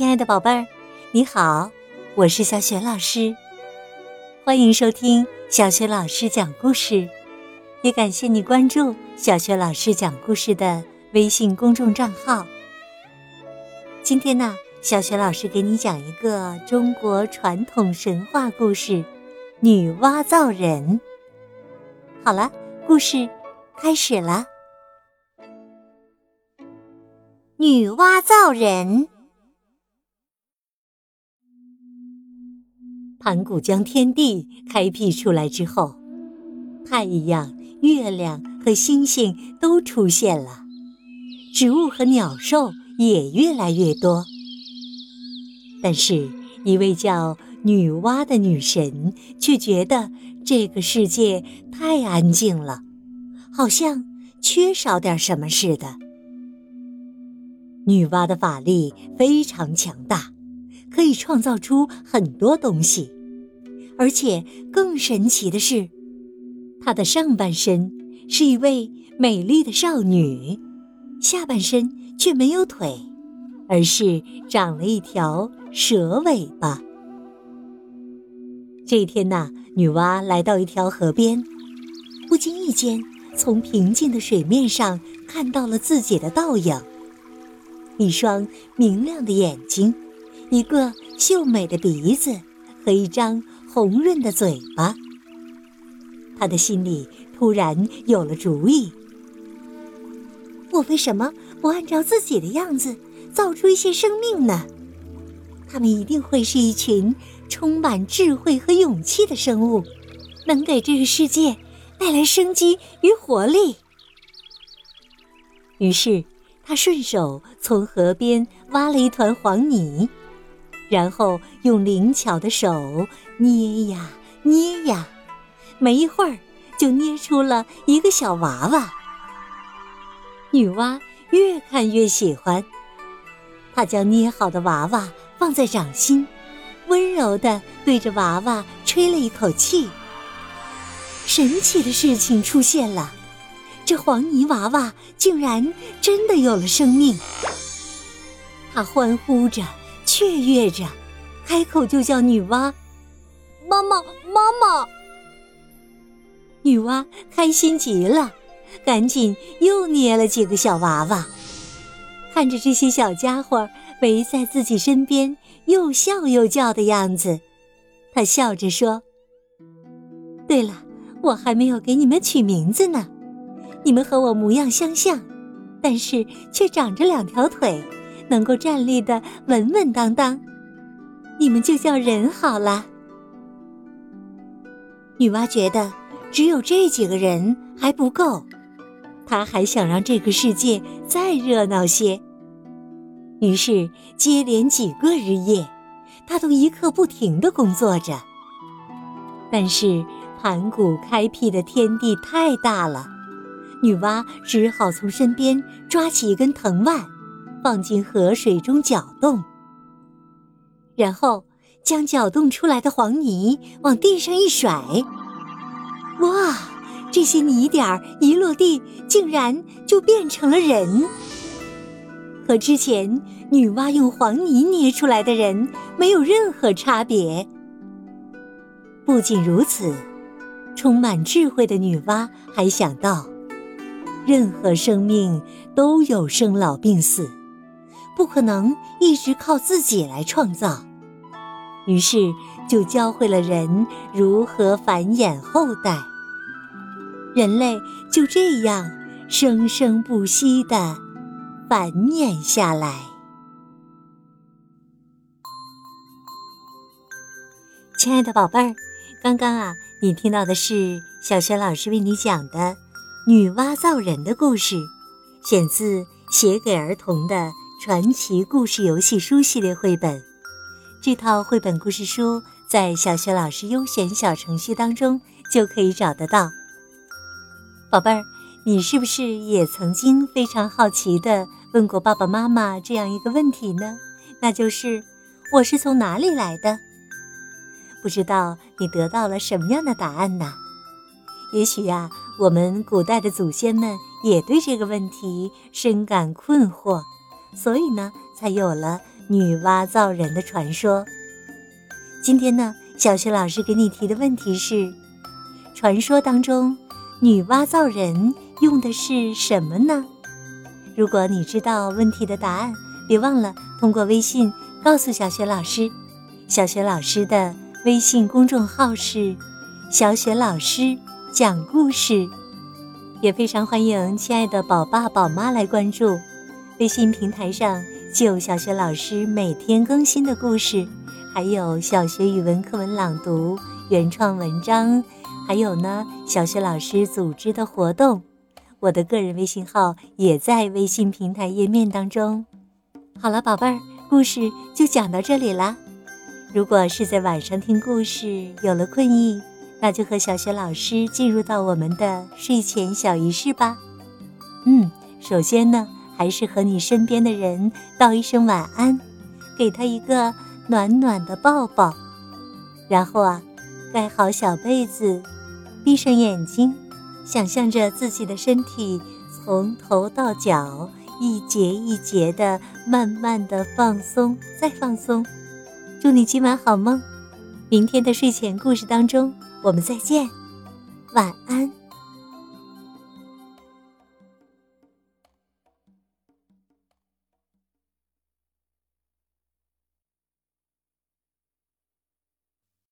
亲爱的宝贝儿，你好，我是小雪老师，欢迎收听小雪老师讲故事，也感谢你关注小雪老师讲故事的微信公众账号。今天呢，小雪老师给你讲一个中国传统神话故事《女娲造人》。好了，故事开始了。女娲造人。盘古将天地开辟出来之后，太阳、月亮和星星都出现了，植物和鸟兽也越来越多。但是，一位叫女娲的女神却觉得这个世界太安静了，好像缺少点什么似的。女娲的法力非常强大。可以创造出很多东西，而且更神奇的是，她的上半身是一位美丽的少女，下半身却没有腿，而是长了一条蛇尾巴。这一天呐，女娲来到一条河边，不经意间从平静的水面上看到了自己的倒影，一双明亮的眼睛。一个秀美的鼻子和一张红润的嘴巴，他的心里突然有了主意：我为什么不按照自己的样子造出一些生命呢？他们一定会是一群充满智慧和勇气的生物，能给这个世界带来生机与活力。于是，他顺手从河边挖了一团黄泥。然后用灵巧的手捏呀捏呀，没一会儿就捏出了一个小娃娃。女娲越看越喜欢，她将捏好的娃娃放在掌心，温柔地对着娃娃吹了一口气。神奇的事情出现了，这黄泥娃娃竟然真的有了生命。她欢呼着。雀跃着，开口就叫女娲：“妈妈，妈妈！”女娲开心极了，赶紧又捏了几个小娃娃。看着这些小家伙围在自己身边，又笑又叫的样子，她笑着说：“对了，我还没有给你们取名字呢。你们和我模样相像，但是却长着两条腿。”能够站立的稳稳当当，你们就叫人好了。女娲觉得只有这几个人还不够，她还想让这个世界再热闹些。于是接连几个日夜，她都一刻不停的工作着。但是盘古开辟的天地太大了，女娲只好从身边抓起一根藤蔓。放进河水中搅动，然后将搅动出来的黄泥往地上一甩。哇！这些泥点儿一落地，竟然就变成了人，和之前女娲用黄泥捏出来的人没有任何差别。不仅如此，充满智慧的女娲还想到，任何生命都有生老病死。不可能一直靠自己来创造，于是就教会了人如何繁衍后代。人类就这样生生不息的繁衍下来。亲爱的宝贝儿，刚刚啊，你听到的是小轩老师为你讲的女娲造人的故事，选自《写给儿童的》。传奇故事游戏书系列绘本，这套绘本故事书在小学老师优选小程序当中就可以找得到。宝贝儿，你是不是也曾经非常好奇的问过爸爸妈妈这样一个问题呢？那就是我是从哪里来的？不知道你得到了什么样的答案呢？也许呀，我们古代的祖先们也对这个问题深感困惑。所以呢，才有了女娲造人的传说。今天呢，小雪老师给你提的问题是：传说当中，女娲造人用的是什么呢？如果你知道问题的答案，别忘了通过微信告诉小雪老师。小雪老师的微信公众号是“小雪老师讲故事”，也非常欢迎亲爱的宝爸宝妈来关注。微信平台上就小学老师每天更新的故事，还有小学语文课文朗读、原创文章，还有呢小学老师组织的活动。我的个人微信号也在微信平台页面当中。好了，宝贝儿，故事就讲到这里啦。如果是在晚上听故事有了困意，那就和小学老师进入到我们的睡前小仪式吧。嗯，首先呢，还是和你身边的人道一声晚安，给他一个暖暖的抱抱。然后啊，盖好小被子，闭上眼睛，想象着自己的身体从头到脚一节一节的慢慢的放松，再放松。祝你今晚好梦，明天的睡前故事当中我们再见，晚安。